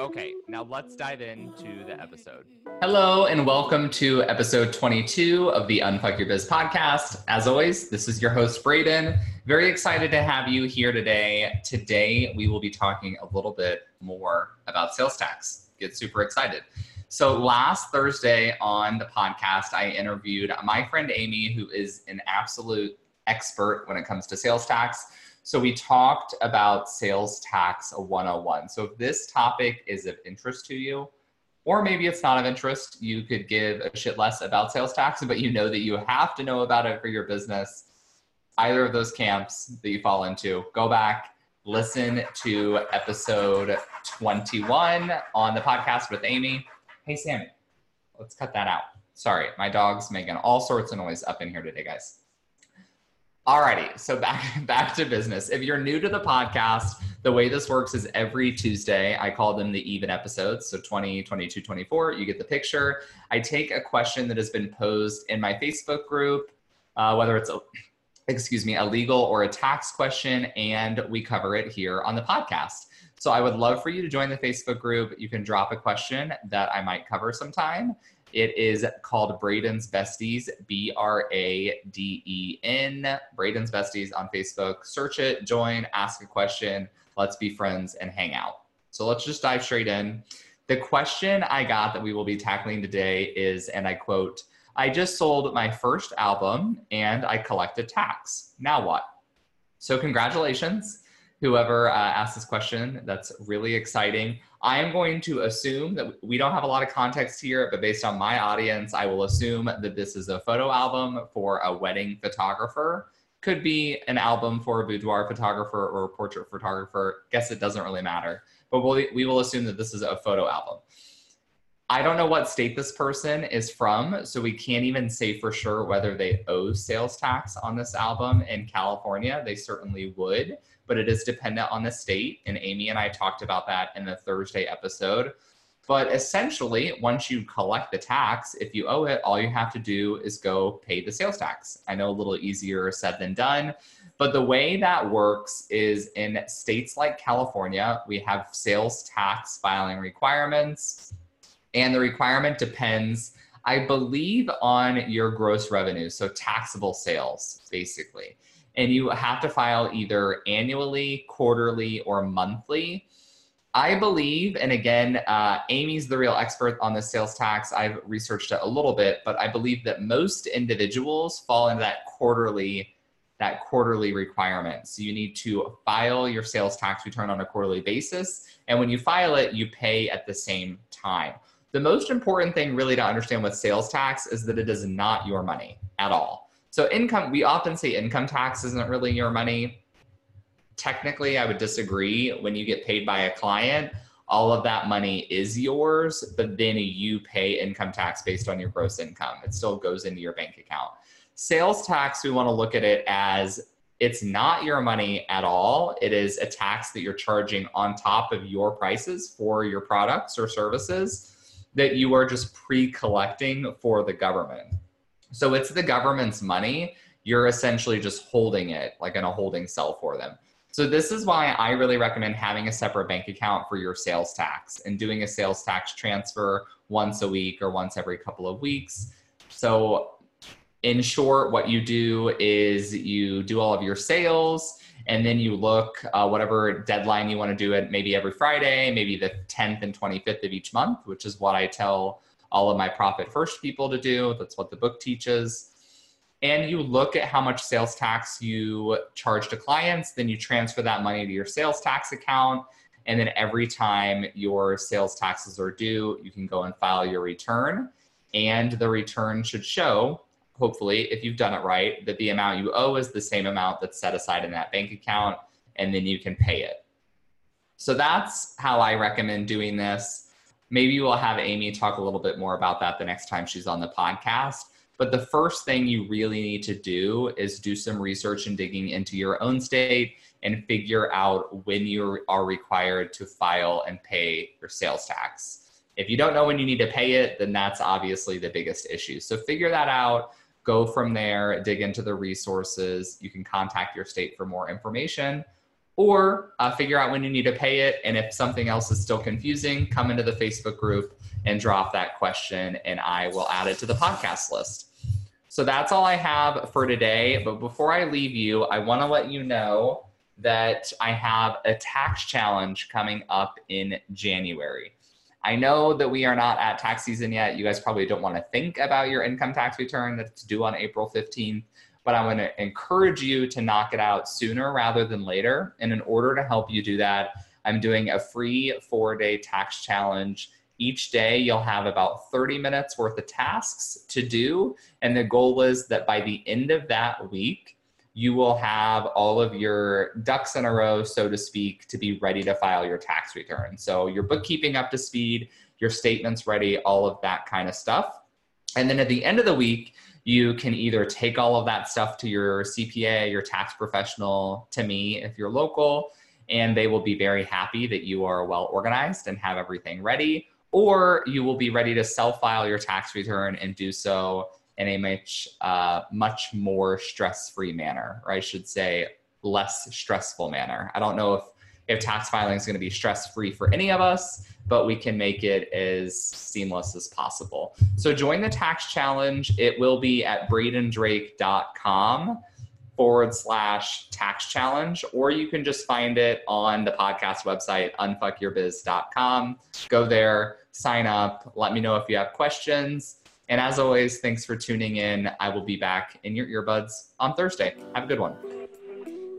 Okay, now let's dive into the episode. Hello, and welcome to episode 22 of the Unfuck Your Biz podcast. As always, this is your host, Braden. Very excited to have you here today. Today, we will be talking a little bit more about sales tax. Get super excited. So last Thursday on the podcast, I interviewed my friend Amy, who is an absolute expert when it comes to sales tax. So we talked about sales tax 101. So if this topic is of interest to you, or maybe it's not of interest, you could give a shit less about sales tax, but you know that you have to know about it for your business. Either of those camps that you fall into, go back, listen to episode 21 on the podcast with Amy Hey, Sammy, let's cut that out. Sorry, my dog's making all sorts of noise up in here today, guys. Alrighty, so back back to business. If you're new to the podcast, the way this works is every Tuesday, I call them the even episodes. So 20, 22, 24, you get the picture. I take a question that has been posed in my Facebook group, uh, whether it's a excuse me, a legal or a tax question, and we cover it here on the podcast. So I would love for you to join the Facebook group. You can drop a question that I might cover sometime. It is called Braden's Besties, B R A D E N, Braden's Besties on Facebook. Search it, join, ask a question. Let's be friends and hang out. So let's just dive straight in. The question I got that we will be tackling today is, and I quote, I just sold my first album and I collected tax. Now what? So, congratulations whoever uh, asked this question. That's really exciting. I am going to assume that we don't have a lot of context here, but based on my audience, I will assume that this is a photo album for a wedding photographer. Could be an album for a boudoir photographer or a portrait photographer. Guess it doesn't really matter, but we'll, we will assume that this is a photo album. I don't know what state this person is from, so we can't even say for sure whether they owe sales tax on this album in California. They certainly would but it is dependent on the state. And Amy and I talked about that in the Thursday episode. But essentially, once you collect the tax, if you owe it, all you have to do is go pay the sales tax. I know a little easier said than done. But the way that works is in states like California, we have sales tax filing requirements. And the requirement depends, I believe, on your gross revenue. So taxable sales, basically and you have to file either annually, quarterly, or monthly. I believe, and again, uh, Amy's the real expert on the sales tax. I've researched it a little bit, but I believe that most individuals fall into that quarterly that quarterly requirement. So you need to file your sales tax return on a quarterly basis, and when you file it, you pay at the same time. The most important thing really to understand with sales tax is that it is not your money at all. So income, we often say income tax isn't really your money. Technically, I would disagree. When you get paid by a client, all of that money is yours, but then you pay income tax based on your gross income. It still goes into your bank account. Sales tax, we want to look at it as it's not your money at all. It is a tax that you're charging on top of your prices for your products or services that you are just pre collecting for the government. So it's the government's money. You're essentially just holding it like in a holding cell for them. So this is why I really recommend having a separate bank account for your sales tax and doing a sales tax transfer once a week or once every couple of weeks. So in short, what you do is you do all of your sales and then you look uh, whatever deadline you want to do it maybe every friday maybe the 10th and 25th of each month which is what i tell all of my profit first people to do that's what the book teaches and you look at how much sales tax you charge to clients then you transfer that money to your sales tax account and then every time your sales taxes are due you can go and file your return and the return should show hopefully, if you've done it right, that the amount you owe is the same amount that's set aside in that bank account, and then you can pay it. So that's how I recommend doing this. Maybe we'll have Amy talk a little bit more about that the next time she's on the podcast. But the first thing you really need to do is do some research and digging into your own state and figure out when you are required to file and pay your sales tax. If you don't know when you need to pay it, then that's obviously the biggest issue. So figure that out go from there, dig into the resources. You can contact your state for more information or uh, figure out when you need to pay it. And if something else is still confusing, come into the Facebook group and drop that question, and I will add it to the podcast list. So that's all I have for today. But before I leave you, I want to let you know that I have a tax challenge coming up in January. I know that we are not at tax season yet. You guys probably don't want to think about your income tax return that's due on April 15th, but I want to encourage you to knock it out sooner rather than later. And in order to help you do that, I'm doing a free four day tax challenge. Each day, you'll have about 30 minutes worth of tasks to do. And the goal is that by the end of that week, you will have all of your ducks in a row, so to speak, to be ready to file your tax return. So your bookkeeping up to speed, your statements ready, all of that kind of stuff. And then at the end of the week, you can either take all of that stuff to your CPA, your tax professional, to me if you're local, and they will be very happy that you are well organized and have everything ready, or you will be ready to self file your tax return and do so in a much uh, much more stress-free manner, or I should say, less stressful manner. I don't know if if tax filing is going to be stress-free for any of us, but we can make it as seamless as possible. So join the tax challenge. It will be at bradendrake.com forward slash tax challenge, or you can just find it on the podcast website, unfuckyourbiz.com. Go there, sign up, let me know if you have questions. And as always, thanks for tuning in. I will be back in your earbuds on Thursday. Have a good one.